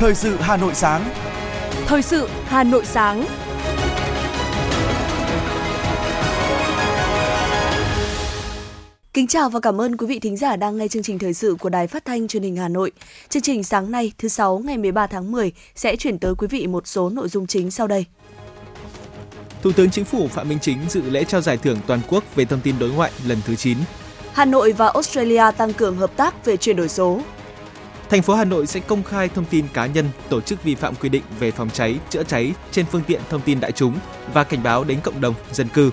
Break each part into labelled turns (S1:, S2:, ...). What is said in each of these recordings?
S1: Thời sự Hà Nội sáng.
S2: Thời sự Hà Nội sáng. Kính chào và cảm ơn quý vị thính giả đang nghe chương trình thời sự của Đài Phát thanh Truyền hình Hà Nội. Chương trình sáng nay thứ sáu ngày 13 tháng 10 sẽ chuyển tới quý vị một số nội dung chính sau đây.
S3: Thủ tướng Chính phủ Phạm Minh Chính dự lễ trao giải thưởng toàn quốc về thông tin đối ngoại lần thứ 9.
S2: Hà Nội và Australia tăng cường hợp tác về chuyển đổi số.
S3: Thành phố Hà Nội sẽ công khai thông tin cá nhân, tổ chức vi phạm quy định về phòng cháy, chữa cháy trên phương tiện thông tin đại chúng và cảnh báo đến cộng đồng, dân cư.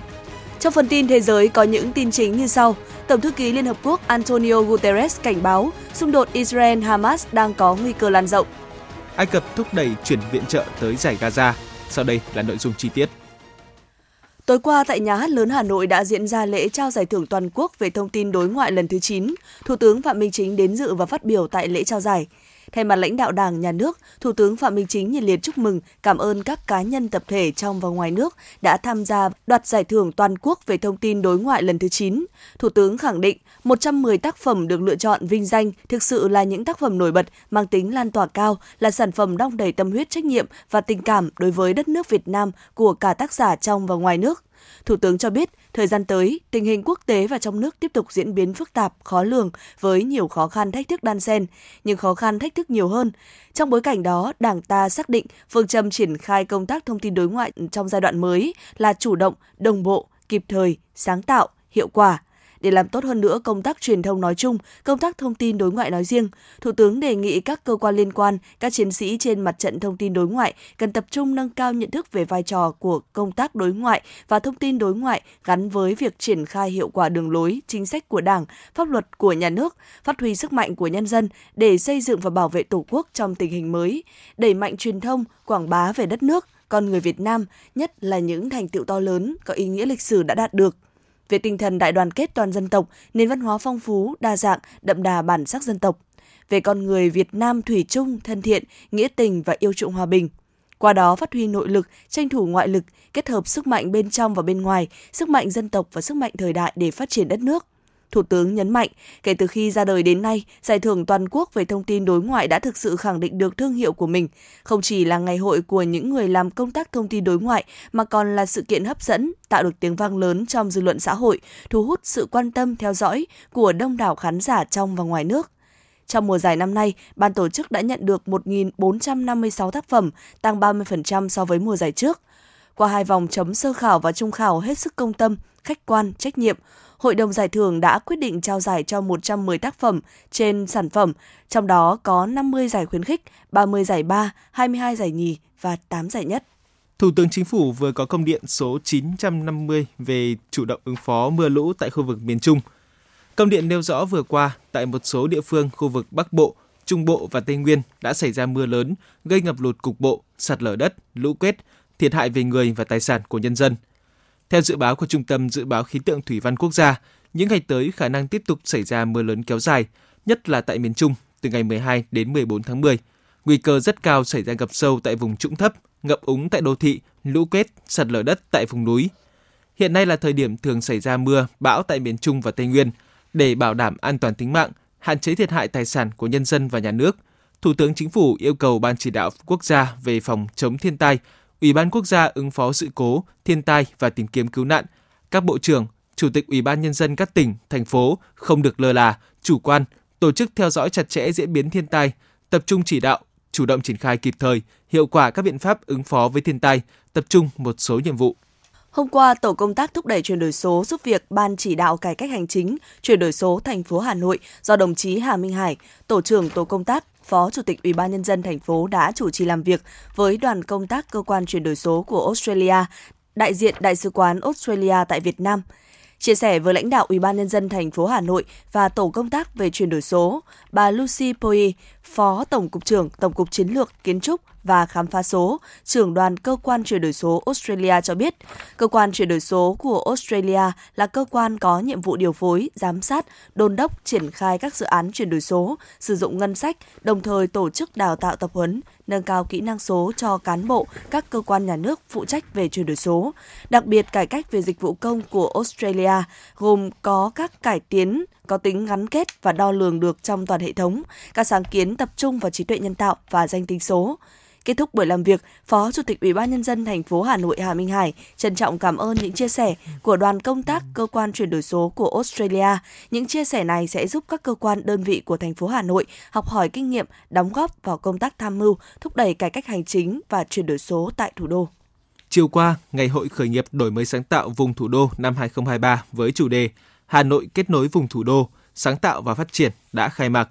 S2: Trong phần tin thế giới có những tin chính như sau. Tổng thư ký Liên Hợp Quốc Antonio Guterres cảnh báo xung đột Israel-Hamas đang có nguy cơ lan rộng.
S3: Ai Cập thúc đẩy chuyển viện trợ tới giải Gaza. Sau đây là nội dung chi tiết.
S2: Tối qua tại Nhà hát lớn Hà Nội đã diễn ra lễ trao giải thưởng toàn quốc về thông tin đối ngoại lần thứ 9. Thủ tướng Phạm Minh Chính đến dự và phát biểu tại lễ trao giải. Thay mặt lãnh đạo Đảng, Nhà nước, Thủ tướng Phạm Minh Chính nhiệt liệt chúc mừng, cảm ơn các cá nhân tập thể trong và ngoài nước đã tham gia đoạt giải thưởng toàn quốc về thông tin đối ngoại lần thứ 9. Thủ tướng khẳng định 110 tác phẩm được lựa chọn vinh danh thực sự là những tác phẩm nổi bật, mang tính lan tỏa cao, là sản phẩm đong đầy tâm huyết trách nhiệm và tình cảm đối với đất nước Việt Nam của cả tác giả trong và ngoài nước. Thủ tướng cho biết, thời gian tới, tình hình quốc tế và trong nước tiếp tục diễn biến phức tạp, khó lường với nhiều khó khăn thách thức đan xen, nhưng khó khăn thách thức nhiều hơn. Trong bối cảnh đó, Đảng ta xác định phương châm triển khai công tác thông tin đối ngoại trong giai đoạn mới là chủ động, đồng bộ, kịp thời, sáng tạo, hiệu quả, để làm tốt hơn nữa công tác truyền thông nói chung, công tác thông tin đối ngoại nói riêng, Thủ tướng đề nghị các cơ quan liên quan, các chiến sĩ trên mặt trận thông tin đối ngoại cần tập trung nâng cao nhận thức về vai trò của công tác đối ngoại và thông tin đối ngoại gắn với việc triển khai hiệu quả đường lối, chính sách của Đảng, pháp luật của nhà nước, phát huy sức mạnh của nhân dân để xây dựng và bảo vệ Tổ quốc trong tình hình mới, đẩy mạnh truyền thông, quảng bá về đất nước, con người Việt Nam, nhất là những thành tựu to lớn có ý nghĩa lịch sử đã đạt được về tinh thần đại đoàn kết toàn dân tộc, nền văn hóa phong phú, đa dạng, đậm đà bản sắc dân tộc, về con người Việt Nam thủy chung, thân thiện, nghĩa tình và yêu chuộng hòa bình. Qua đó phát huy nội lực, tranh thủ ngoại lực, kết hợp sức mạnh bên trong và bên ngoài, sức mạnh dân tộc và sức mạnh thời đại để phát triển đất nước – Thủ tướng nhấn mạnh, kể từ khi ra đời đến nay, Giải thưởng toàn quốc về thông tin đối ngoại đã thực sự khẳng định được thương hiệu của mình, không chỉ là ngày hội của những người làm công tác thông tin đối ngoại mà còn là sự kiện hấp dẫn, tạo được tiếng vang lớn trong dư luận xã hội, thu hút sự quan tâm theo dõi của đông đảo khán giả trong và ngoài nước. Trong mùa giải năm nay, ban tổ chức đã nhận được 1.456 tác phẩm, tăng 30% so với mùa giải trước. Qua hai vòng chấm sơ khảo và trung khảo hết sức công tâm, khách quan, trách nhiệm, Hội đồng giải thưởng đã quyết định trao giải cho 110 tác phẩm trên sản phẩm, trong đó có 50 giải khuyến khích, 30 giải ba, 22 giải nhì và 8 giải nhất.
S3: Thủ tướng Chính phủ vừa có công điện số 950 về chủ động ứng phó mưa lũ tại khu vực miền Trung. Công điện nêu rõ vừa qua, tại một số địa phương khu vực Bắc Bộ, Trung Bộ và Tây Nguyên đã xảy ra mưa lớn, gây ngập lụt cục bộ, sạt lở đất, lũ quét, thiệt hại về người và tài sản của nhân dân – theo dự báo của Trung tâm Dự báo Khí tượng Thủy văn Quốc gia, những ngày tới khả năng tiếp tục xảy ra mưa lớn kéo dài, nhất là tại miền Trung từ ngày 12 đến 14 tháng 10. Nguy cơ rất cao xảy ra ngập sâu tại vùng trũng thấp, ngập úng tại đô thị, lũ quét, sạt lở đất tại vùng núi. Hiện nay là thời điểm thường xảy ra mưa, bão tại miền Trung và Tây Nguyên. Để bảo đảm an toàn tính mạng, hạn chế thiệt hại tài sản của nhân dân và nhà nước, Thủ tướng Chính phủ yêu cầu Ban chỉ đạo quốc gia về phòng chống thiên tai Ủy ban Quốc gia ứng phó sự cố, thiên tai và tìm kiếm cứu nạn, các bộ trưởng, chủ tịch Ủy ban nhân dân các tỉnh, thành phố không được lơ là, chủ quan, tổ chức theo dõi chặt chẽ diễn biến thiên tai, tập trung chỉ đạo, chủ động triển khai kịp thời, hiệu quả các biện pháp ứng phó với thiên tai, tập trung một số nhiệm vụ.
S2: Hôm qua, Tổ công tác thúc đẩy chuyển đổi số giúp việc Ban chỉ đạo cải cách hành chính chuyển đổi số thành phố Hà Nội do đồng chí Hà Minh Hải, Tổ trưởng Tổ công tác Phó Chủ tịch Ủy ban nhân dân thành phố đã chủ trì làm việc với đoàn công tác cơ quan chuyển đổi số của Australia, đại diện Đại sứ quán Australia tại Việt Nam. Chia sẻ với lãnh đạo Ủy ban nhân dân thành phố Hà Nội và tổ công tác về chuyển đổi số, bà Lucy Poi, Phó Tổng cục trưởng Tổng cục Chiến lược Kiến trúc và Khám phá số, trưởng đoàn cơ quan chuyển đổi số Australia cho biết, cơ quan chuyển đổi số của Australia là cơ quan có nhiệm vụ điều phối, giám sát, đôn đốc triển khai các dự án chuyển đổi số, sử dụng ngân sách, đồng thời tổ chức đào tạo tập huấn, nâng cao kỹ năng số cho cán bộ các cơ quan nhà nước phụ trách về chuyển đổi số. Đặc biệt, cải cách về dịch vụ công của Australia gồm có các cải tiến có tính gắn kết và đo lường được trong toàn hệ thống. Các sáng kiến tập trung vào trí tuệ nhân tạo và danh tính số. Kết thúc buổi làm việc, Phó Chủ tịch Ủy ban nhân dân thành phố Hà Nội Hà Minh Hải trân trọng cảm ơn những chia sẻ của đoàn công tác cơ quan chuyển đổi số của Australia. Những chia sẻ này sẽ giúp các cơ quan đơn vị của thành phố Hà Nội học hỏi kinh nghiệm, đóng góp vào công tác tham mưu, thúc đẩy cải cách hành chính và chuyển đổi số tại thủ đô.
S3: Chiều qua, Ngày hội khởi nghiệp đổi mới sáng tạo vùng thủ đô năm 2023 với chủ đề Hà Nội kết nối vùng thủ đô, sáng tạo và phát triển đã khai mạc.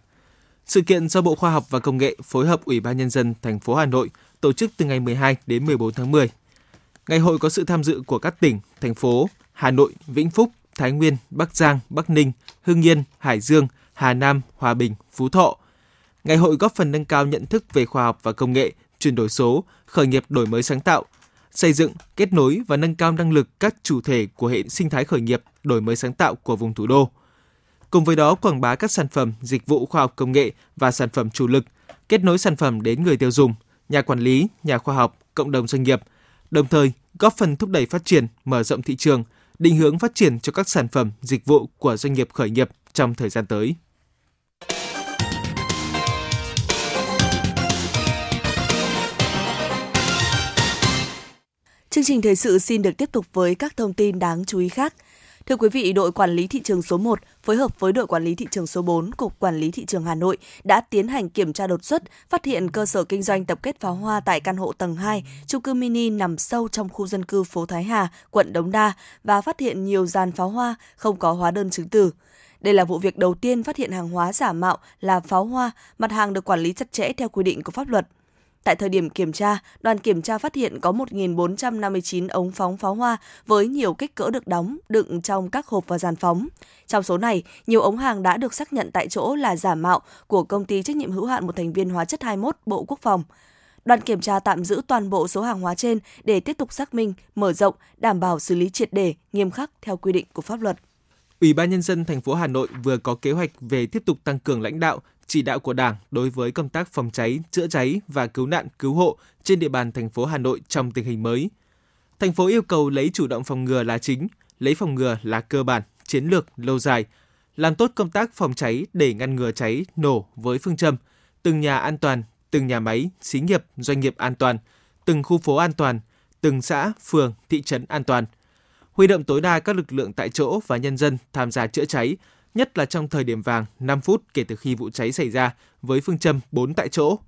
S3: Sự kiện do Bộ Khoa học và Công nghệ phối hợp Ủy ban nhân dân thành phố Hà Nội tổ chức từ ngày 12 đến 14 tháng 10. Ngày hội có sự tham dự của các tỉnh, thành phố Hà Nội, Vĩnh Phúc, Thái Nguyên, Bắc Giang, Bắc Ninh, Hưng Yên, Hải Dương, Hà Nam, Hòa Bình, Phú Thọ. Ngày hội góp phần nâng cao nhận thức về khoa học và công nghệ, chuyển đổi số, khởi nghiệp đổi mới sáng tạo, xây dựng, kết nối và nâng cao năng lực các chủ thể của hệ sinh thái khởi nghiệp đổi mới sáng tạo của vùng thủ đô. Cùng với đó quảng bá các sản phẩm, dịch vụ khoa học công nghệ và sản phẩm chủ lực, kết nối sản phẩm đến người tiêu dùng, nhà quản lý, nhà khoa học, cộng đồng doanh nghiệp, đồng thời góp phần thúc đẩy phát triển, mở rộng thị trường, định hướng phát triển cho các sản phẩm, dịch vụ của doanh nghiệp khởi nghiệp trong thời gian tới.
S2: Chương trình thời sự xin được tiếp tục với các thông tin đáng chú ý khác. Thưa quý vị, đội quản lý thị trường số 1 phối hợp với đội quản lý thị trường số 4 Cục Quản lý thị trường Hà Nội đã tiến hành kiểm tra đột xuất, phát hiện cơ sở kinh doanh tập kết pháo hoa tại căn hộ tầng 2, chung cư mini nằm sâu trong khu dân cư phố Thái Hà, quận Đống Đa và phát hiện nhiều dàn pháo hoa không có hóa đơn chứng từ. Đây là vụ việc đầu tiên phát hiện hàng hóa giả mạo là pháo hoa, mặt hàng được quản lý chặt chẽ theo quy định của pháp luật. Tại thời điểm kiểm tra, đoàn kiểm tra phát hiện có 1.459 ống phóng pháo hoa với nhiều kích cỡ được đóng, đựng trong các hộp và dàn phóng. Trong số này, nhiều ống hàng đã được xác nhận tại chỗ là giả mạo của công ty trách nhiệm hữu hạn một thành viên hóa chất 21 Bộ Quốc phòng. Đoàn kiểm tra tạm giữ toàn bộ số hàng hóa trên để tiếp tục xác minh, mở rộng, đảm bảo xử lý triệt đề, nghiêm khắc theo quy định của pháp luật.
S3: Ủy ban nhân dân thành phố Hà Nội vừa có kế hoạch về tiếp tục tăng cường lãnh đạo, chỉ đạo của Đảng đối với công tác phòng cháy, chữa cháy và cứu nạn cứu hộ trên địa bàn thành phố Hà Nội trong tình hình mới. Thành phố yêu cầu lấy chủ động phòng ngừa là chính, lấy phòng ngừa là cơ bản, chiến lược lâu dài, làm tốt công tác phòng cháy để ngăn ngừa cháy nổ với phương châm từng nhà an toàn, từng nhà máy, xí nghiệp, doanh nghiệp an toàn, từng khu phố an toàn, từng xã, phường, thị trấn an toàn. Huy động tối đa các lực lượng tại chỗ và nhân dân tham gia chữa cháy, nhất là trong thời điểm vàng 5 phút kể từ khi vụ cháy xảy ra với phương châm 4 tại chỗ.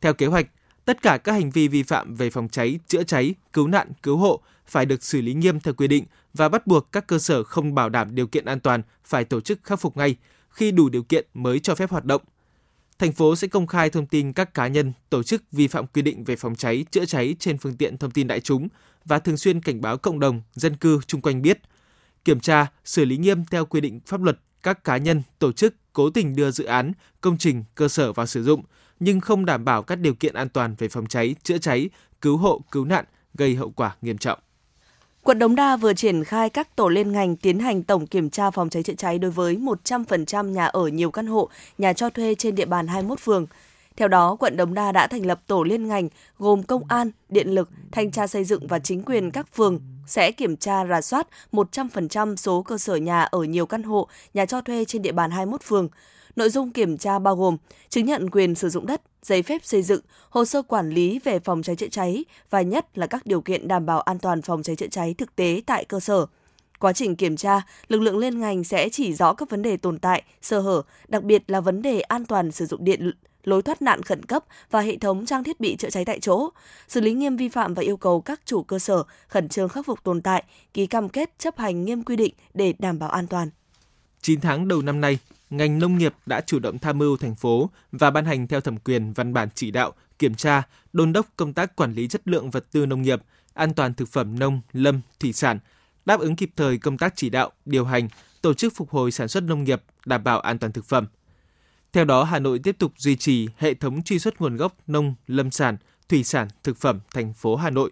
S3: Theo kế hoạch, tất cả các hành vi vi phạm về phòng cháy, chữa cháy, cứu nạn, cứu hộ phải được xử lý nghiêm theo quy định và bắt buộc các cơ sở không bảo đảm điều kiện an toàn phải tổ chức khắc phục ngay khi đủ điều kiện mới cho phép hoạt động. Thành phố sẽ công khai thông tin các cá nhân, tổ chức vi phạm quy định về phòng cháy, chữa cháy trên phương tiện thông tin đại chúng và thường xuyên cảnh báo cộng đồng, dân cư chung quanh biết. Kiểm tra, xử lý nghiêm theo quy định pháp luật các cá nhân, tổ chức cố tình đưa dự án, công trình, cơ sở vào sử dụng nhưng không đảm bảo các điều kiện an toàn về phòng cháy, chữa cháy, cứu hộ, cứu nạn gây hậu quả nghiêm trọng.
S2: Quận Đống Đa vừa triển khai các tổ liên ngành tiến hành tổng kiểm tra phòng cháy chữa cháy đối với 100% nhà ở nhiều căn hộ, nhà cho thuê trên địa bàn 21 phường. Theo đó, quận Đống Đa đã thành lập tổ liên ngành gồm công an, điện lực, thanh tra xây dựng và chính quyền các phường sẽ kiểm tra rà soát 100% số cơ sở nhà ở nhiều căn hộ, nhà cho thuê trên địa bàn 21 phường. Nội dung kiểm tra bao gồm chứng nhận quyền sử dụng đất, giấy phép xây dựng, hồ sơ quản lý về phòng cháy chữa cháy và nhất là các điều kiện đảm bảo an toàn phòng cháy chữa cháy thực tế tại cơ sở. Quá trình kiểm tra, lực lượng liên ngành sẽ chỉ rõ các vấn đề tồn tại, sơ hở, đặc biệt là vấn đề an toàn sử dụng điện lối thoát nạn khẩn cấp và hệ thống trang thiết bị chữa cháy tại chỗ, xử lý nghiêm vi phạm và yêu cầu các chủ cơ sở khẩn trương khắc phục tồn tại, ký cam kết chấp hành nghiêm quy định để đảm bảo an toàn.
S3: 9 tháng đầu năm nay, ngành nông nghiệp đã chủ động tham mưu thành phố và ban hành theo thẩm quyền văn bản chỉ đạo, kiểm tra, đôn đốc công tác quản lý chất lượng vật tư nông nghiệp, an toàn thực phẩm nông, lâm, thủy sản, đáp ứng kịp thời công tác chỉ đạo, điều hành, tổ chức phục hồi sản xuất nông nghiệp, đảm bảo an toàn thực phẩm – theo đó, Hà Nội tiếp tục duy trì hệ thống truy xuất nguồn gốc nông, lâm sản, thủy sản, thực phẩm thành phố Hà Nội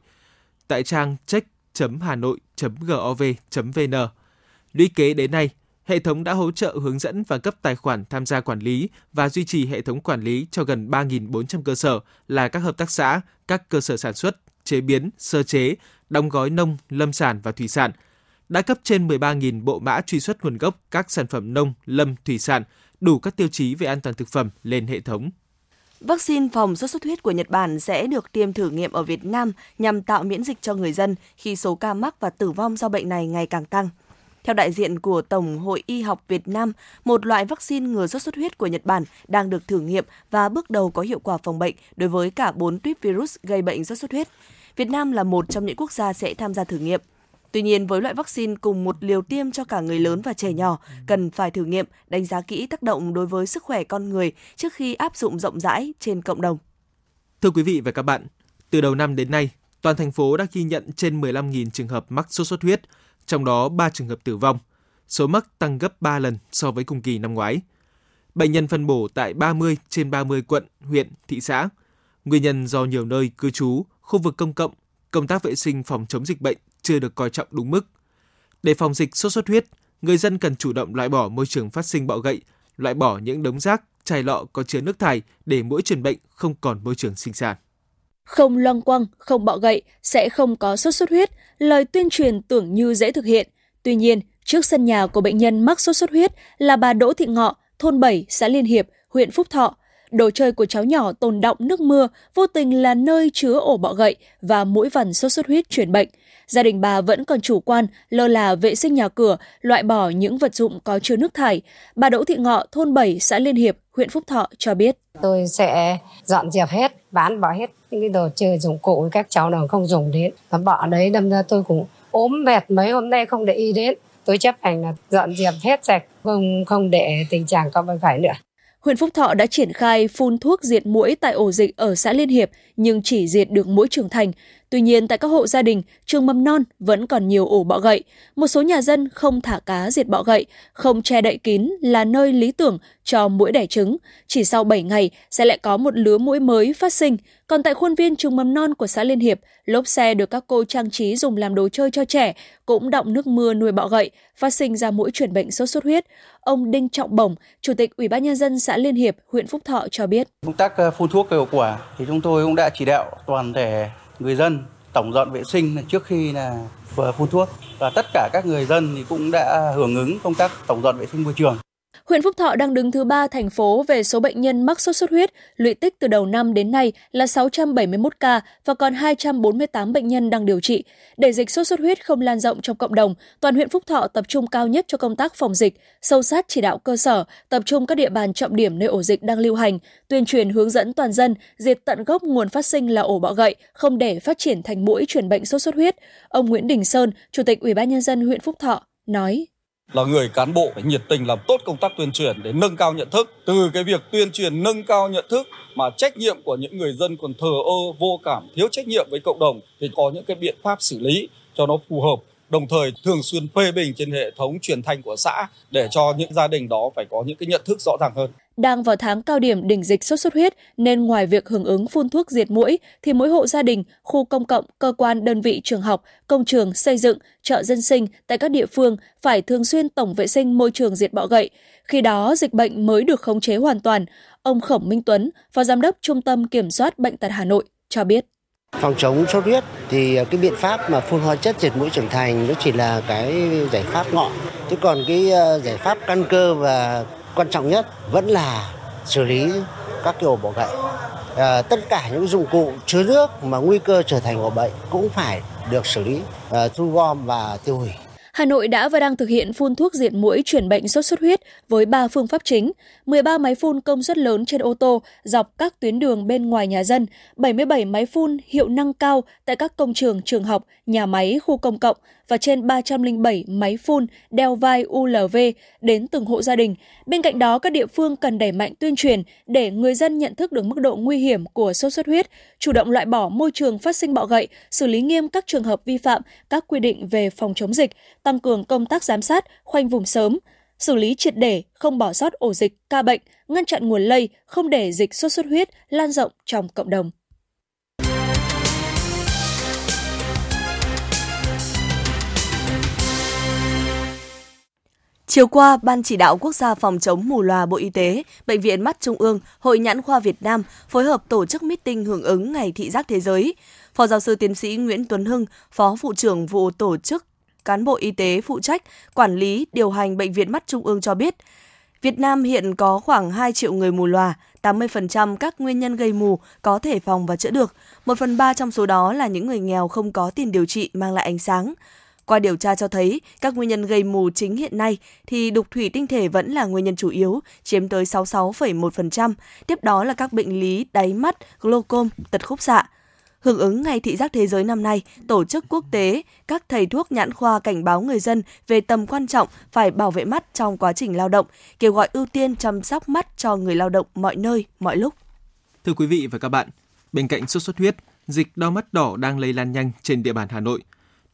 S3: tại trang check.hanoi.gov.vn. Lũy kế đến nay, hệ thống đã hỗ trợ hướng dẫn và cấp tài khoản tham gia quản lý và duy trì hệ thống quản lý cho gần 3.400 cơ sở là các hợp tác xã, các cơ sở sản xuất, chế biến, sơ chế, đóng gói nông, lâm sản và thủy sản. đã cấp trên 13.000 bộ mã truy xuất nguồn gốc các sản phẩm nông, lâm, thủy sản đủ các tiêu chí về an toàn thực phẩm lên hệ thống.
S2: Vaccine phòng sốt xuất huyết của Nhật Bản sẽ được tiêm thử nghiệm ở Việt Nam nhằm tạo miễn dịch cho người dân khi số ca mắc và tử vong do bệnh này ngày càng tăng. Theo đại diện của Tổng hội Y học Việt Nam, một loại vaccine ngừa sốt xuất huyết của Nhật Bản đang được thử nghiệm và bước đầu có hiệu quả phòng bệnh đối với cả 4 tuyếp virus gây bệnh sốt xuất huyết. Việt Nam là một trong những quốc gia sẽ tham gia thử nghiệm. Tuy nhiên, với loại vaccine cùng một liều tiêm cho cả người lớn và trẻ nhỏ, cần phải thử nghiệm, đánh giá kỹ tác động đối với sức khỏe con người trước khi áp dụng rộng rãi trên cộng đồng.
S3: Thưa quý vị và các bạn, từ đầu năm đến nay, toàn thành phố đã ghi nhận trên 15.000 trường hợp mắc sốt xuất huyết, trong đó 3 trường hợp tử vong. Số mắc tăng gấp 3 lần so với cùng kỳ năm ngoái. Bệnh nhân phân bổ tại 30 trên 30 quận, huyện, thị xã. Nguyên nhân do nhiều nơi cư trú, khu vực công cộng, công tác vệ sinh phòng chống dịch bệnh chưa được coi trọng đúng mức. Để phòng dịch sốt xuất huyết, người dân cần chủ động loại bỏ môi trường phát sinh bọ gậy, loại bỏ những đống rác, chai lọ có chứa nước thải để mỗi truyền bệnh không còn môi trường sinh sản.
S1: Không loang quăng, không bọ gậy sẽ không có sốt xuất huyết, lời tuyên truyền tưởng như dễ thực hiện. Tuy nhiên, trước sân nhà của bệnh nhân mắc sốt xuất huyết là bà Đỗ Thị Ngọ, thôn 7, xã Liên Hiệp, huyện Phúc Thọ. Đồ chơi của cháu nhỏ tồn động nước mưa, vô tình là nơi chứa ổ bọ gậy và mũi vằn sốt xuất huyết truyền bệnh gia đình bà vẫn còn chủ quan, lơ là vệ sinh nhà cửa, loại bỏ những vật dụng có chứa nước thải. Bà Đỗ Thị Ngọ, thôn 7, xã Liên Hiệp, huyện Phúc Thọ cho biết.
S4: Tôi sẽ dọn dẹp hết, bán bỏ hết những cái đồ chơi dụng cụ các cháu nào không dùng đến. Và bỏ đấy đâm ra tôi cũng ốm mệt mấy hôm nay không để ý đến. Tôi chấp hành là dọn dẹp hết sạch, không không để tình trạng có bệnh phải nữa.
S1: Huyện Phúc Thọ đã triển khai phun thuốc diệt mũi tại ổ dịch ở xã Liên Hiệp nhưng chỉ diệt được mũi trưởng thành. Tuy nhiên tại các hộ gia đình, trường mầm non vẫn còn nhiều ổ bọ gậy. Một số nhà dân không thả cá diệt bọ gậy, không che đậy kín là nơi lý tưởng cho mũi đẻ trứng. Chỉ sau 7 ngày sẽ lại có một lứa mũi mới phát sinh. Còn tại khuôn viên trường mầm non của xã Liên Hiệp, lốp xe được các cô trang trí dùng làm đồ chơi cho trẻ cũng động nước mưa nuôi bọ gậy, phát sinh ra mũi truyền bệnh sốt xuất huyết. Ông Đinh Trọng Bổng, Chủ tịch Ủy ban nhân dân xã Liên Hiệp, huyện Phúc Thọ cho biết.
S5: Công tác ờ, phun thuốc hiệu quả thì chúng tôi cũng đã chỉ đạo toàn thể người dân tổng dọn vệ sinh trước khi là phun thuốc và tất cả các người dân thì cũng đã hưởng ứng công tác tổng dọn vệ sinh môi trường.
S1: Huyện Phúc Thọ đang đứng thứ ba thành phố về số bệnh nhân mắc sốt xuất huyết, lũy tích từ đầu năm đến nay là 671 ca và còn 248 bệnh nhân đang điều trị. Để dịch sốt xuất huyết không lan rộng trong cộng đồng, toàn huyện Phúc Thọ tập trung cao nhất cho công tác phòng dịch, sâu sát chỉ đạo cơ sở, tập trung các địa bàn trọng điểm nơi ổ dịch đang lưu hành, tuyên truyền hướng dẫn toàn dân diệt tận gốc nguồn phát sinh là ổ bọ gậy, không để phát triển thành mũi truyền bệnh sốt xuất huyết. Ông Nguyễn Đình Sơn, Chủ tịch Ủy ban nhân dân huyện Phúc Thọ nói:
S6: là người cán bộ phải nhiệt tình làm tốt công tác tuyên truyền để nâng cao nhận thức. Từ cái việc tuyên truyền nâng cao nhận thức mà trách nhiệm của những người dân còn thờ ơ, vô cảm, thiếu trách nhiệm với cộng đồng thì có những cái biện pháp xử lý cho nó phù hợp đồng thời thường xuyên phê bình trên hệ thống truyền thanh của xã để cho những gia đình đó phải có những cái nhận thức rõ ràng hơn.
S1: Đang vào tháng cao điểm đỉnh dịch sốt xuất huyết nên ngoài việc hưởng ứng phun thuốc diệt mũi thì mỗi hộ gia đình, khu công cộng, cơ quan, đơn vị trường học, công trường, xây dựng, chợ dân sinh tại các địa phương phải thường xuyên tổng vệ sinh môi trường diệt bọ gậy. Khi đó dịch bệnh mới được khống chế hoàn toàn. Ông Khổng Minh Tuấn, Phó Giám đốc Trung tâm Kiểm soát Bệnh tật Hà Nội cho biết.
S7: Phòng chống sốt huyết thì ờ, cái biện pháp mà phun hóa chất diệt mũi trưởng thành nó chỉ là cái giải pháp ngọn. Chứ còn cái ờ, giải pháp căn cơ và quan trọng nhất vẫn là xử lý các cái ổ bọ gậy. À, tất cả những dụng cụ chứa nước mà nguy cơ trở thành ổ bệnh cũng phải được xử lý, à, thu gom và tiêu hủy.
S1: Hà Nội đã và đang thực hiện phun thuốc diệt mũi chuyển bệnh sốt xuất huyết với 3 phương pháp chính, 13 máy phun công suất lớn trên ô tô dọc các tuyến đường bên ngoài nhà dân, 77 máy phun hiệu năng cao tại các công trường, trường học, nhà máy, khu công cộng và trên 307 máy phun đeo vai ULV đến từng hộ gia đình. Bên cạnh đó, các địa phương cần đẩy mạnh tuyên truyền để người dân nhận thức được mức độ nguy hiểm của sốt xuất huyết, chủ động loại bỏ môi trường phát sinh bọ gậy, xử lý nghiêm các trường hợp vi phạm các quy định về phòng chống dịch, tăng cường công tác giám sát, khoanh vùng sớm, xử lý triệt để, không bỏ sót ổ dịch, ca bệnh, ngăn chặn nguồn lây, không để dịch sốt xuất huyết lan rộng trong cộng đồng.
S2: Chiều qua, Ban chỉ đạo quốc gia phòng chống mù loà Bộ Y tế, Bệnh viện Mắt Trung ương, Hội Nhãn khoa Việt Nam phối hợp tổ chức meeting hưởng ứng Ngày Thị giác Thế giới. Phó giáo sư tiến sĩ Nguyễn Tuấn Hưng, Phó vụ trưởng vụ tổ chức cán bộ y tế phụ trách quản lý điều hành Bệnh viện Mắt Trung ương cho biết, Việt Nam hiện có khoảng 2 triệu người mù lòa, 80% các nguyên nhân gây mù có thể phòng và chữa được. Một phần ba trong số đó là những người nghèo không có tiền điều trị mang lại ánh sáng. Qua điều tra cho thấy, các nguyên nhân gây mù chính hiện nay thì đục thủy tinh thể vẫn là nguyên nhân chủ yếu, chiếm tới 66,1%. Tiếp đó là các bệnh lý đáy mắt, glaucom, tật khúc xạ. Hưởng ứng Ngày Thị giác Thế giới năm nay, tổ chức quốc tế, các thầy thuốc nhãn khoa cảnh báo người dân về tầm quan trọng phải bảo vệ mắt trong quá trình lao động, kêu gọi ưu tiên chăm sóc mắt cho người lao động mọi nơi, mọi lúc.
S3: Thưa quý vị và các bạn, bên cạnh sốt xuất huyết, dịch đau mắt đỏ đang lây lan nhanh trên địa bàn Hà Nội.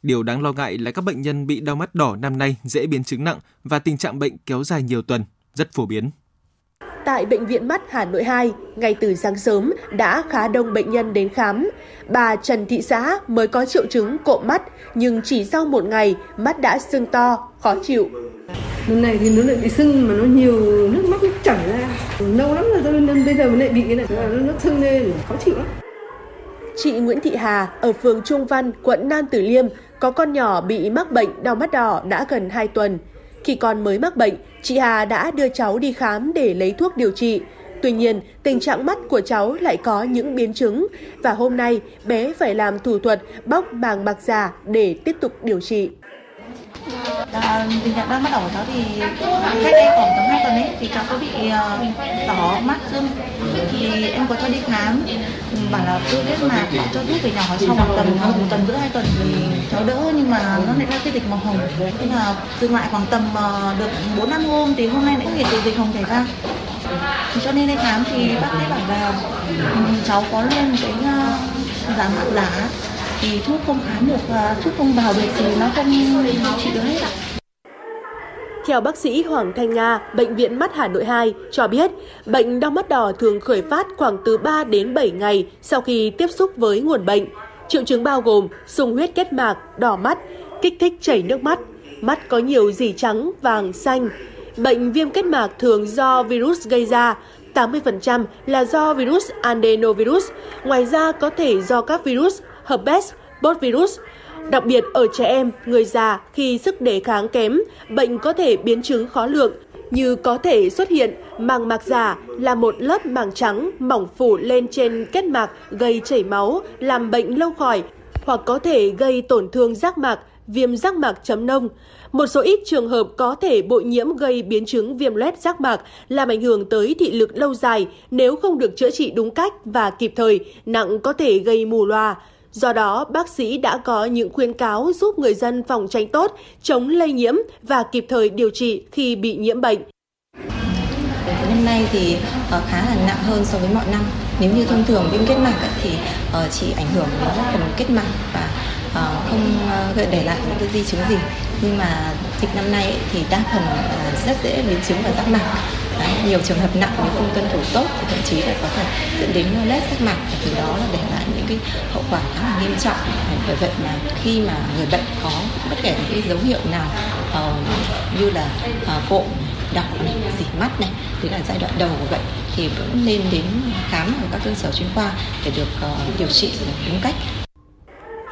S3: Điều đáng lo ngại là các bệnh nhân bị đau mắt đỏ năm nay dễ biến chứng nặng và tình trạng bệnh kéo dài nhiều tuần, rất phổ biến.
S8: Tại Bệnh viện Mắt Hà Nội 2, ngay từ sáng sớm đã khá đông bệnh nhân đến khám. Bà Trần Thị Xã mới có triệu chứng cộm mắt, nhưng chỉ sau một ngày, mắt đã sưng to, khó chịu.
S9: Lần này thì nó lại bị sưng mà nó nhiều nước mắt nó chảy ra. Lâu lắm rồi tôi nên bây giờ lại bị cái này, nó, nó sưng lên, khó chịu lắm.
S8: Chị Nguyễn Thị Hà ở phường Trung Văn, quận Nam Tử Liêm có con nhỏ bị mắc bệnh đau mắt đỏ đã gần 2 tuần. Khi con mới mắc bệnh, chị Hà đã đưa cháu đi khám để lấy thuốc điều trị. Tuy nhiên, tình trạng mắt của cháu lại có những biến chứng và hôm nay bé phải làm thủ thuật bóc màng bạc giả để tiếp tục điều trị.
S10: Tình trạng đau mắt đỏ của cháu thì cách đây khoảng tuần ấy, thì cháu có bị ờ, đỏ mắt sưng thì em có cho đi khám. Bảo là cứ biết mà cho thuốc về nhỏ sau khoảng tầm một tuần giữa hai tuần thì cháu đỡ, nhưng mà nó lại ra cái dịch màu hồng. Thế là dừng lại khoảng tầm ờ, được bốn, năm hôm thì hôm nay lại hiện từ dịch hồng chảy ra. Cho nên đi khám thì bác sĩ bảo là ừ, cháu có lên cái ờ, giảm mặt giả. Thì thuốc không khám được thuốc không vào được thì nó không điều trị được hết ạ.
S8: Theo bác sĩ Hoàng Thanh Nga, Bệnh viện Mắt Hà Nội 2 cho biết, bệnh đau mắt đỏ thường khởi phát khoảng từ 3 đến 7 ngày sau khi tiếp xúc với nguồn bệnh. Triệu chứng bao gồm sung huyết kết mạc, đỏ mắt, kích thích chảy nước mắt, mắt có nhiều dì trắng, vàng, xanh. Bệnh viêm kết mạc thường do virus gây ra, 80% là do virus adenovirus, ngoài ra có thể do các virus herpes, virus. Đặc biệt ở trẻ em, người già khi sức đề kháng kém, bệnh có thể biến chứng khó lượng như có thể xuất hiện màng mạc giả là một lớp màng trắng mỏng phủ lên trên kết mạc gây chảy máu, làm bệnh lâu khỏi hoặc có thể gây tổn thương giác mạc, viêm giác mạc chấm nông. Một số ít trường hợp có thể bội nhiễm gây biến chứng viêm loét giác mạc làm ảnh hưởng tới thị lực lâu dài nếu không được chữa trị đúng cách và kịp thời, nặng có thể gây mù loà. Do đó, bác sĩ đã có những khuyến cáo giúp người dân phòng tránh tốt, chống lây nhiễm và kịp thời điều trị khi bị nhiễm bệnh.
S10: Năm nay thì ờ, khá là nặng hơn so với mọi năm. Nếu như thông thường viêm kết mạc thì ờ, chỉ ảnh hưởng đến phần kết mạc và ờ, không gợi để lại những cái di chứng gì. Nhưng mà dịch năm nay thì đa phần rất dễ biến chứng và giác mạc Đấy, nhiều trường hợp nặng nếu không tuân thủ tốt thì thậm chí là có thể dẫn đến lết giác mạc và từ đó là để lại những cái hậu quả khá là nghiêm trọng bởi vậy mà khi mà người bệnh có bất kể những cái dấu hiệu nào uh, như là ờ, uh, cộm đỏ này, dỉ mắt này đấy là giai đoạn đầu của bệnh thì vẫn nên đến khám ở các cơ sở chuyên khoa để được uh, điều trị đúng cách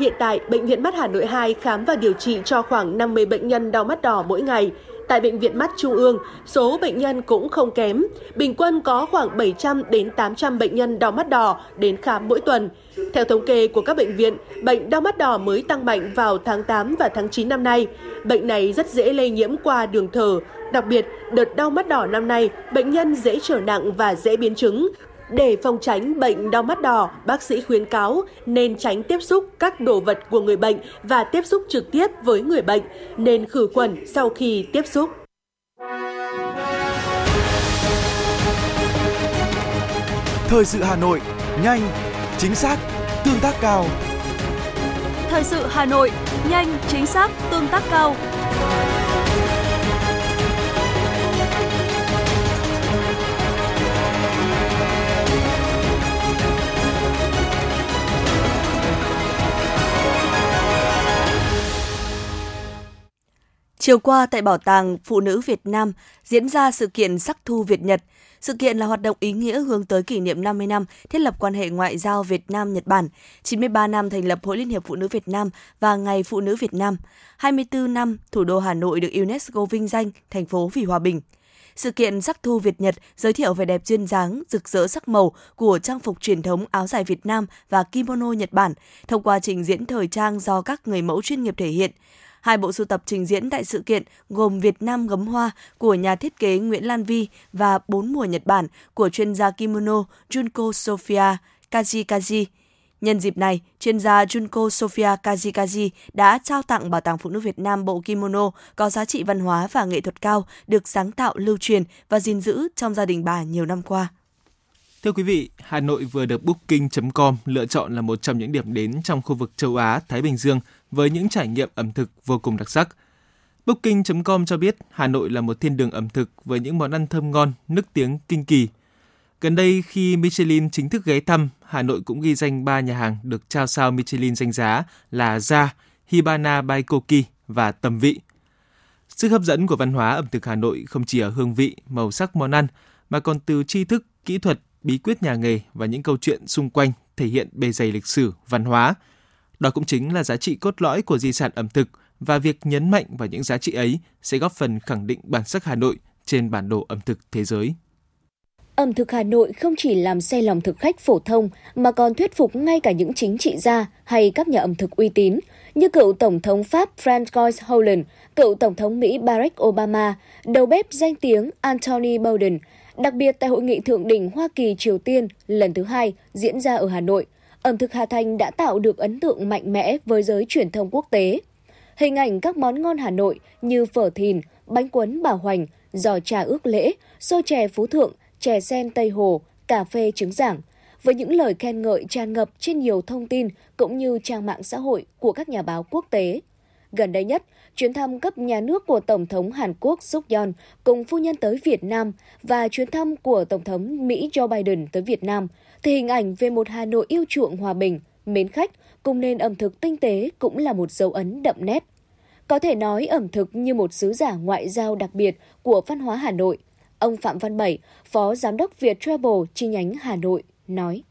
S8: Hiện tại, Bệnh viện Mắt Hà Nội 2 khám và điều trị cho khoảng 50 bệnh nhân đau mắt đỏ mỗi ngày. Tại Bệnh viện Mắt Trung ương, số bệnh nhân cũng không kém. Bình quân có khoảng 700 đến 800 bệnh nhân đau mắt đỏ đến khám mỗi tuần. Theo thống kê của các bệnh viện, bệnh đau mắt đỏ mới tăng mạnh vào tháng 8 và tháng 9 năm nay. Bệnh này rất dễ lây nhiễm qua đường thở. Đặc biệt, đợt đau mắt đỏ năm nay, bệnh nhân dễ trở nặng và dễ biến chứng. Để phòng tránh bệnh đau mắt đỏ, bác sĩ khuyến cáo nên tránh tiếp xúc các đồ vật của người bệnh và tiếp xúc trực tiếp với người bệnh, nên khử khuẩn sau khi tiếp xúc.
S11: Thời sự Hà Nội, nhanh, chính xác, tương tác cao.
S1: Thời sự Hà Nội, nhanh, chính xác, tương tác cao.
S2: Chiều qua tại Bảo tàng Phụ nữ Việt Nam diễn ra sự kiện Sắc thu Việt Nhật. Sự kiện là hoạt động ý nghĩa hướng tới kỷ niệm 50 năm thiết lập quan hệ ngoại giao Việt Nam-Nhật Bản, 93 năm thành lập Hội Liên hiệp Phụ nữ Việt Nam và Ngày Phụ nữ Việt Nam, 24 năm thủ đô Hà Nội được UNESCO vinh danh thành phố vì hòa bình. Sự kiện Sắc thu Việt Nhật giới thiệu vẻ đẹp duyên dáng, rực rỡ sắc màu của trang phục truyền thống áo dài Việt Nam và kimono Nhật Bản thông qua trình diễn thời trang do các người mẫu chuyên nghiệp thể hiện. Hai bộ sưu tập trình diễn tại sự kiện gồm Việt Nam gấm hoa của nhà thiết kế Nguyễn Lan Vi và Bốn mùa Nhật Bản của chuyên gia kimono Junko Sofia Kajikaji. Nhân dịp này, chuyên gia Junko Sofia Kajikaji đã trao tặng Bảo tàng Phụ nữ Việt Nam bộ kimono có giá trị văn hóa và nghệ thuật cao, được sáng tạo, lưu truyền và gìn giữ trong gia đình bà nhiều năm qua.
S3: Thưa quý vị, Hà Nội vừa được Booking.com lựa chọn là một trong những điểm đến trong khu vực châu Á, Thái Bình Dương với những trải nghiệm ẩm thực vô cùng đặc sắc. Booking.com cho biết Hà Nội là một thiên đường ẩm thực với những món ăn thơm ngon, nức tiếng kinh kỳ. Gần đây khi Michelin chính thức ghé thăm, Hà Nội cũng ghi danh 3 nhà hàng được trao sao Michelin danh giá là gia, Hibana by koki và Tầm Vị. Sức hấp dẫn của văn hóa ẩm thực Hà Nội không chỉ ở hương vị, màu sắc món ăn, mà còn từ tri thức, kỹ thuật, bí quyết nhà nghề và những câu chuyện xung quanh thể hiện bề dày lịch sử, văn hóa. Đó cũng chính là giá trị cốt lõi của di sản ẩm thực và việc nhấn mạnh vào những giá trị ấy sẽ góp phần khẳng định bản sắc Hà Nội trên bản đồ ẩm thực thế giới.
S12: Ẩm thực Hà Nội không chỉ làm say lòng thực khách phổ thông mà còn thuyết phục ngay cả những chính trị gia hay các nhà ẩm thực uy tín như cựu Tổng thống Pháp Francois Hollande, cựu Tổng thống Mỹ Barack Obama, đầu bếp danh tiếng Anthony Bourdain Đặc biệt tại Hội nghị Thượng đỉnh Hoa Kỳ-Triều Tiên lần thứ hai diễn ra ở Hà Nội, ẩm thực Hà Thành đã tạo được ấn tượng mạnh mẽ với giới truyền thông quốc tế. Hình ảnh các món ngon Hà Nội như phở thìn, bánh quấn bảo hoành, giò trà ước lễ, xôi chè Phú Thượng, chè sen Tây Hồ, cà phê trứng giảng, với những lời khen ngợi tràn ngập trên nhiều thông tin cũng như trang mạng xã hội của các nhà báo quốc tế. Gần đây nhất, chuyến thăm cấp nhà nước của Tổng thống Hàn Quốc Suk Yeon cùng phu nhân tới Việt Nam và chuyến thăm của Tổng thống Mỹ Joe Biden tới Việt Nam thì hình ảnh về một Hà Nội yêu chuộng hòa bình, mến khách cùng nền ẩm thực tinh tế cũng là một dấu ấn đậm nét. Có thể nói ẩm thực như một sứ giả ngoại giao đặc biệt của văn hóa Hà Nội. Ông Phạm Văn Bảy, Phó Giám đốc Việt Travel chi nhánh Hà Nội, nói.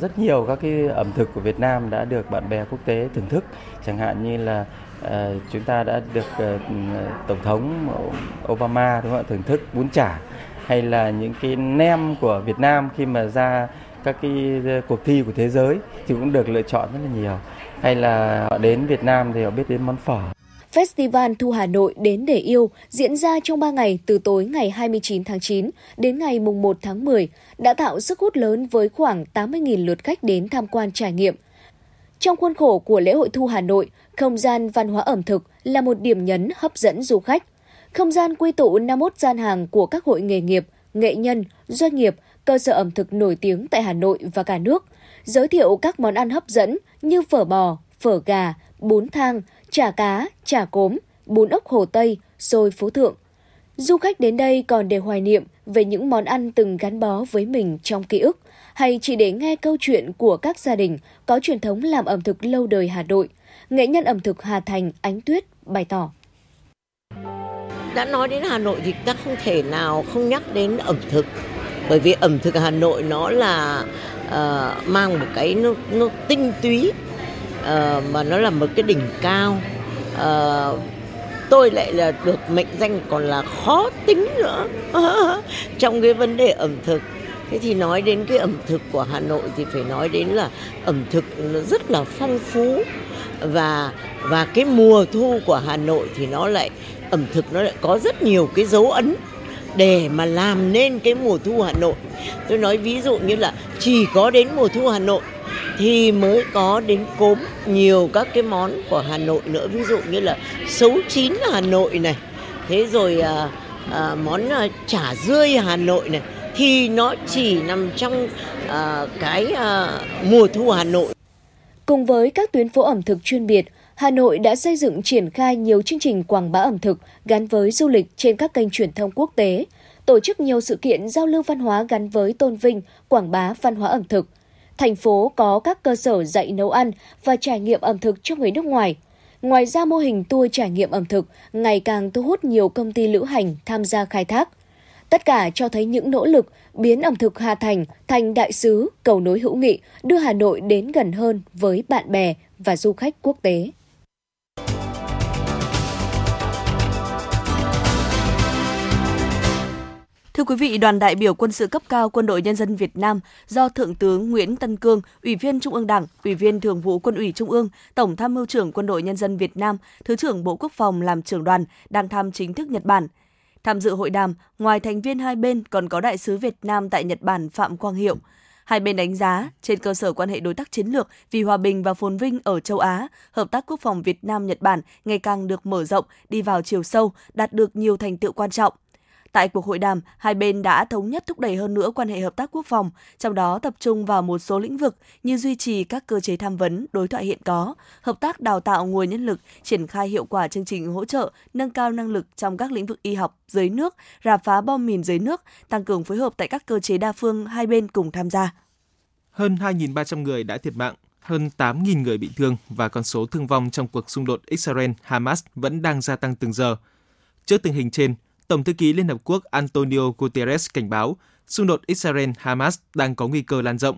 S13: Rất nhiều các cái ẩm thực của Việt Nam đã được bạn bè quốc tế thưởng thức, chẳng hạn như là uh, chúng ta đã được uh, tổng thống Obama đúng không ạ thưởng thức bún chả hay là những cái nem của Việt Nam khi mà ra các cái ờ, cuộc thi của thế giới thì cũng được lựa chọn rất là nhiều. Hay là họ đến Việt Nam thì họ biết đến món phở.
S12: Festival Thu Hà Nội đến để yêu diễn ra trong 3 ngày từ tối ngày 29 tháng 9 đến ngày mùng 1 tháng 10 đã tạo sức hút lớn với khoảng 80.000 lượt khách đến tham quan trải nghiệm. Trong khuôn khổ của lễ hội Thu Hà Nội, không gian văn hóa ẩm thực là một điểm nhấn hấp dẫn du khách. Không gian quy tụ 51 gian hàng của các hội nghề nghiệp, nghệ nhân, doanh nghiệp, cơ sở ẩm thực nổi tiếng tại Hà Nội và cả nước, giới thiệu các món ăn hấp dẫn như phở bò, phở gà, bún thang, chả cá, chả cốm, bún ốc Hồ Tây, xôi Phú Thượng. Du khách đến đây còn để hoài niệm về những món ăn từng gắn bó với mình trong ký ức, hay chỉ để nghe câu chuyện của các gia đình có truyền thống làm ẩm thực lâu đời Hà Nội. Nghệ nhân ẩm thực Hà Thành Ánh Tuyết bày tỏ.
S14: Đã nói đến Hà Nội thì ta không thể nào không nhắc đến ẩm thực. Bởi vì ẩm thực Hà Nội nó là uh, mang một cái nó, nó tinh túy uh, mà nó là một cái đỉnh cao. Uh, tôi lại là được mệnh danh còn là khó tính nữa. Trong cái vấn đề ẩm thực. Thế thì nói đến cái ẩm thực của hà nội thì phải nói đến là ẩm thực nó rất là phong phú. Và và cái mùa thu của hà nội thì nó lại ẩm thực nó lại có rất nhiều cái dấu ấn để mà làm nên cái mùa thu hà nội. Tôi nói ví dụ như là chỉ có đến mùa thu hà nội thì mới có đến cốm nhiều các cái món của Hà Nội nữa ví dụ như là sấu chín Hà Nội này thế rồi à, à, món à, chả rươi Hà Nội này thì nó chỉ nằm trong à, cái à, mùa thu Hà Nội.
S12: Cùng với các tuyến phố ẩm thực chuyên biệt, Hà Nội đã xây dựng triển khai nhiều chương trình quảng bá ẩm thực gắn với du lịch trên các kênh truyền thông quốc tế, tổ chức nhiều sự kiện giao lưu văn hóa gắn với tôn vinh, quảng bá văn hóa ẩm thực, thành phố có các cơ sở dạy nấu ăn và trải nghiệm ẩm thực cho người nước ngoài.
S15: Ngoài ra mô hình tour trải nghiệm ẩm thực ngày càng thu hút nhiều công ty lữ hành tham gia khai thác. Tất cả cho thấy những nỗ lực biến ẩm thực Hà Thành thành đại sứ, cầu nối hữu nghị, đưa Hà Nội đến gần hơn với bạn bè và du khách quốc tế.
S2: Thưa quý vị, đoàn đại biểu quân sự cấp cao Quân đội Nhân dân Việt Nam do Thượng tướng Nguyễn Tân Cương, Ủy viên Trung ương Đảng, Ủy viên Thường vụ Quân ủy Trung ương, Tổng tham mưu trưởng Quân đội Nhân dân Việt Nam, Thứ trưởng Bộ Quốc phòng làm trưởng đoàn đang thăm chính thức Nhật Bản. Tham dự hội đàm, ngoài thành viên hai bên còn có đại sứ Việt Nam tại Nhật Bản Phạm Quang Hiệu. Hai bên đánh giá, trên cơ sở quan hệ đối tác chiến lược vì hòa bình và phồn vinh ở châu Á, hợp tác quốc phòng Việt Nam-Nhật Bản ngày càng được mở rộng, đi vào chiều sâu, đạt được nhiều thành tựu quan trọng. Tại cuộc hội đàm, hai bên đã thống nhất thúc đẩy hơn nữa quan hệ hợp tác quốc phòng, trong đó tập trung vào một số lĩnh vực như duy trì các cơ chế tham vấn, đối thoại hiện có, hợp tác đào tạo nguồn nhân lực, triển khai hiệu quả chương trình hỗ trợ, nâng cao năng lực trong các lĩnh vực y học, dưới nước, rà phá bom mìn dưới nước, tăng cường phối hợp tại các cơ chế đa phương hai bên cùng tham gia.
S3: Hơn 2.300 người đã thiệt mạng, hơn 8.000 người bị thương và con số thương vong trong cuộc xung đột Israel-Hamas vẫn đang gia tăng từng giờ. Trước tình hình trên, Tổng thư ký Liên Hợp Quốc Antonio Guterres cảnh báo xung đột Israel-Hamas đang có nguy cơ lan rộng.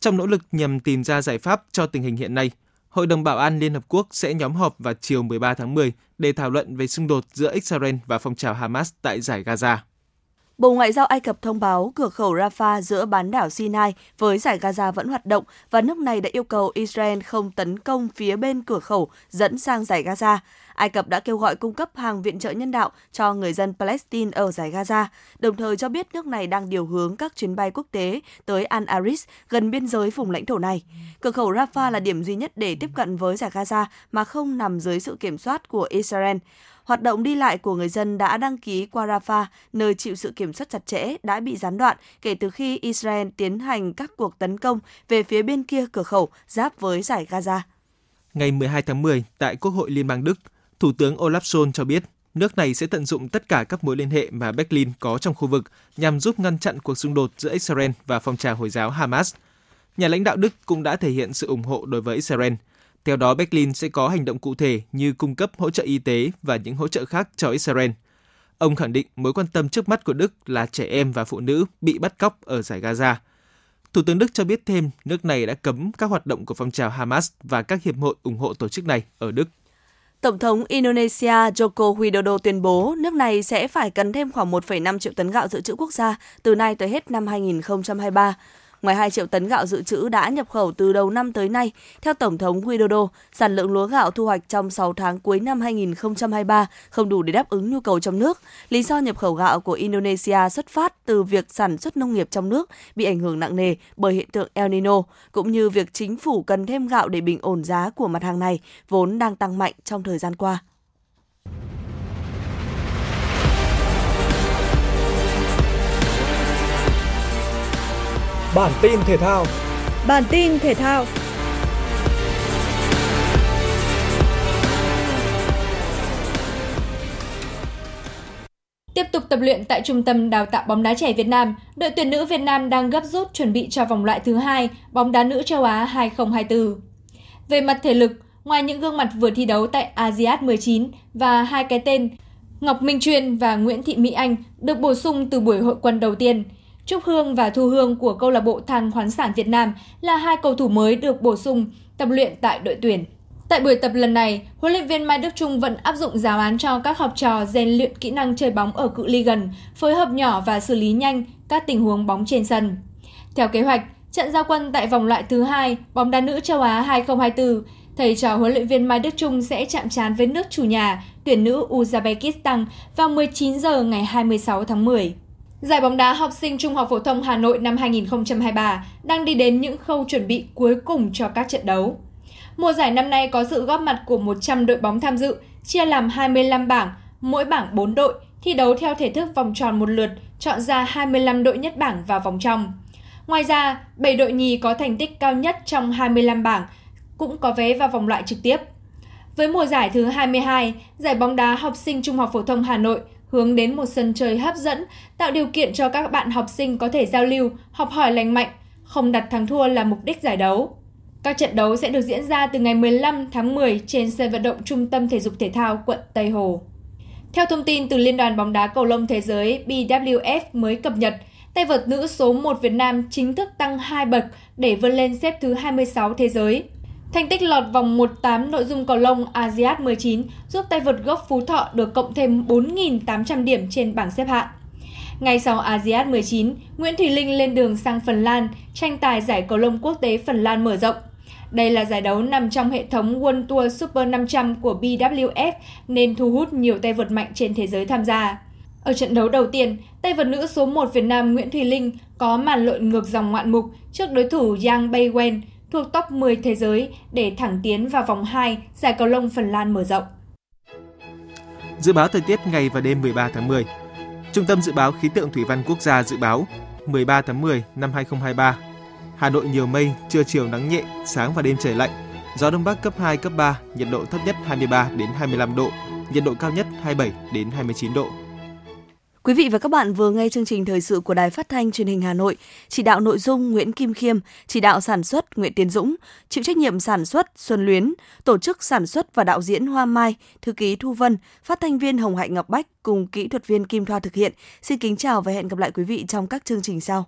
S3: Trong nỗ lực nhằm tìm ra giải pháp cho tình hình hiện nay, Hội đồng Bảo an Liên Hợp Quốc sẽ nhóm họp vào chiều 13 tháng 10 để thảo luận về xung đột giữa Israel và phong trào Hamas tại giải Gaza.
S2: Bộ Ngoại giao Ai Cập thông báo cửa khẩu Rafah giữa bán đảo Sinai với giải Gaza vẫn hoạt động và nước này đã yêu cầu Israel không tấn công phía bên cửa khẩu dẫn sang giải Gaza. Ai Cập đã kêu gọi cung cấp hàng viện trợ nhân đạo cho người dân Palestine ở giải Gaza, đồng thời cho biết nước này đang điều hướng các chuyến bay quốc tế tới Al Aris gần biên giới vùng lãnh thổ này. Cửa khẩu Rafah là điểm duy nhất để tiếp cận với giải Gaza mà không nằm dưới sự kiểm soát của Israel hoạt động đi lại của người dân đã đăng ký qua Rafah, nơi chịu sự kiểm soát chặt chẽ, đã bị gián đoạn kể từ khi Israel tiến hành các cuộc tấn công về phía bên kia cửa khẩu giáp với giải Gaza.
S3: Ngày 12 tháng 10, tại Quốc hội Liên bang Đức, Thủ tướng Olaf Scholz cho biết nước này sẽ tận dụng tất cả các mối liên hệ mà Berlin có trong khu vực nhằm giúp ngăn chặn cuộc xung đột giữa Israel và phong trào Hồi giáo Hamas. Nhà lãnh đạo Đức cũng đã thể hiện sự ủng hộ đối với Israel. Theo đó, Berlin sẽ có hành động cụ thể như cung cấp hỗ trợ y tế và những hỗ trợ khác cho Israel. Ông khẳng định mối quan tâm trước mắt của Đức là trẻ em và phụ nữ bị bắt cóc ở giải Gaza. Thủ tướng Đức cho biết thêm nước này đã cấm các hoạt động của phong trào Hamas và các hiệp hội ủng hộ tổ chức này ở Đức.
S2: Tổng thống Indonesia Joko Widodo tuyên bố nước này sẽ phải cần thêm khoảng 1,5 triệu tấn gạo dự trữ quốc gia từ nay tới hết năm 2023. Ngoài 2 triệu tấn gạo dự trữ đã nhập khẩu từ đầu năm tới nay, theo Tổng thống Widodo, sản lượng lúa gạo thu hoạch trong 6 tháng cuối năm 2023 không đủ để đáp ứng nhu cầu trong nước. Lý do nhập khẩu gạo của Indonesia xuất phát từ việc sản xuất nông nghiệp trong nước bị ảnh hưởng nặng nề bởi hiện tượng El Nino, cũng như việc chính phủ cần thêm gạo để bình ổn giá của mặt hàng này, vốn đang tăng mạnh trong thời gian qua.
S16: Bản tin thể thao.
S17: Bản tin thể thao.
S15: Tiếp tục tập luyện tại Trung tâm Đào tạo bóng đá trẻ Việt Nam, đội tuyển nữ Việt Nam đang gấp rút chuẩn bị cho vòng loại thứ hai bóng đá nữ châu Á 2024. Về mặt thể lực, ngoài những gương mặt vừa thi đấu tại ASEAN 19 và hai cái tên Ngọc Minh Chuyên và Nguyễn Thị Mỹ Anh được bổ sung từ buổi hội quân đầu tiên, Trúc Hương và Thu Hương của câu lạc bộ Than khoáng sản Việt Nam là hai cầu thủ mới được bổ sung tập luyện tại đội tuyển. Tại buổi tập lần này, huấn luyện viên Mai Đức Trung vẫn áp dụng giáo án cho các học trò rèn luyện kỹ năng chơi bóng ở cự ly gần, phối hợp nhỏ và xử lý nhanh các tình huống bóng trên sân. Theo kế hoạch, trận giao quân tại vòng loại thứ hai bóng đá nữ châu Á 2024, thầy trò huấn luyện viên Mai Đức Trung sẽ chạm trán với nước chủ nhà, tuyển nữ Uzbekistan vào 19 giờ ngày 26 tháng 10. Giải bóng đá học sinh Trung học phổ thông Hà Nội năm 2023 đang đi đến những khâu chuẩn bị cuối cùng cho các trận đấu. Mùa giải năm nay có sự góp mặt của 100 đội bóng tham dự, chia làm 25 bảng, mỗi bảng 4 đội, thi đấu theo thể thức vòng tròn một lượt, chọn ra 25 đội nhất bảng vào vòng trong. Ngoài ra, 7 đội nhì có thành tích cao nhất trong 25 bảng cũng có vé vào vòng loại trực tiếp. Với mùa giải thứ 22, giải bóng đá học sinh Trung học phổ thông Hà Nội hướng đến một sân chơi hấp dẫn, tạo điều kiện cho các bạn học sinh có thể giao lưu, học hỏi lành mạnh, không đặt thắng thua là mục đích giải đấu. Các trận đấu sẽ được diễn ra từ ngày 15 tháng 10 trên sân vận động Trung tâm Thể dục Thể thao quận Tây Hồ. Theo thông tin từ Liên đoàn bóng đá cầu lông thế giới BWF mới cập nhật, tay vợt nữ số 1 Việt Nam chính thức tăng 2 bậc để vươn lên xếp thứ 26 thế giới. Thành tích lọt vòng 1-8 nội dung cầu lông ASEAN 19 giúp tay vợt gốc Phú Thọ được cộng thêm 4.800 điểm trên bảng xếp hạng. Ngay sau ASEAN 19, Nguyễn Thùy Linh lên đường sang Phần Lan tranh tài giải cầu lông quốc tế Phần Lan mở rộng. Đây là giải đấu nằm trong hệ thống World Tour Super 500 của BWF nên thu hút nhiều tay vợt mạnh trên thế giới tham gia. Ở trận đấu đầu tiên, tay vợt nữ số 1 Việt Nam Nguyễn Thùy Linh có màn lội ngược dòng ngoạn mục trước đối thủ Yang Baywen thuộc top 10 thế giới để thẳng tiến vào vòng 2 giải cầu lông Phần Lan mở rộng.
S3: Dự báo thời tiết ngày và đêm 13 tháng 10 Trung tâm Dự báo Khí tượng Thủy văn Quốc gia dự báo 13 tháng 10 năm 2023 Hà Nội nhiều mây, trưa chiều nắng nhẹ, sáng và đêm trời lạnh. Gió đông bắc cấp 2, cấp 3, nhiệt độ thấp nhất 23 đến 25 độ, nhiệt độ cao nhất 27 đến 29 độ.
S2: Quý vị và các bạn vừa nghe chương trình thời sự của Đài Phát thanh Truyền hình Hà Nội, chỉ đạo nội dung Nguyễn Kim Khiêm, chỉ đạo sản xuất Nguyễn Tiến Dũng, chịu trách nhiệm sản xuất Xuân Luyến, tổ chức sản xuất và đạo diễn Hoa Mai, thư ký Thu Vân, phát thanh viên Hồng Hạnh Ngọc Bách cùng kỹ thuật viên Kim Thoa thực hiện. Xin kính chào và hẹn gặp lại quý vị trong các chương trình sau.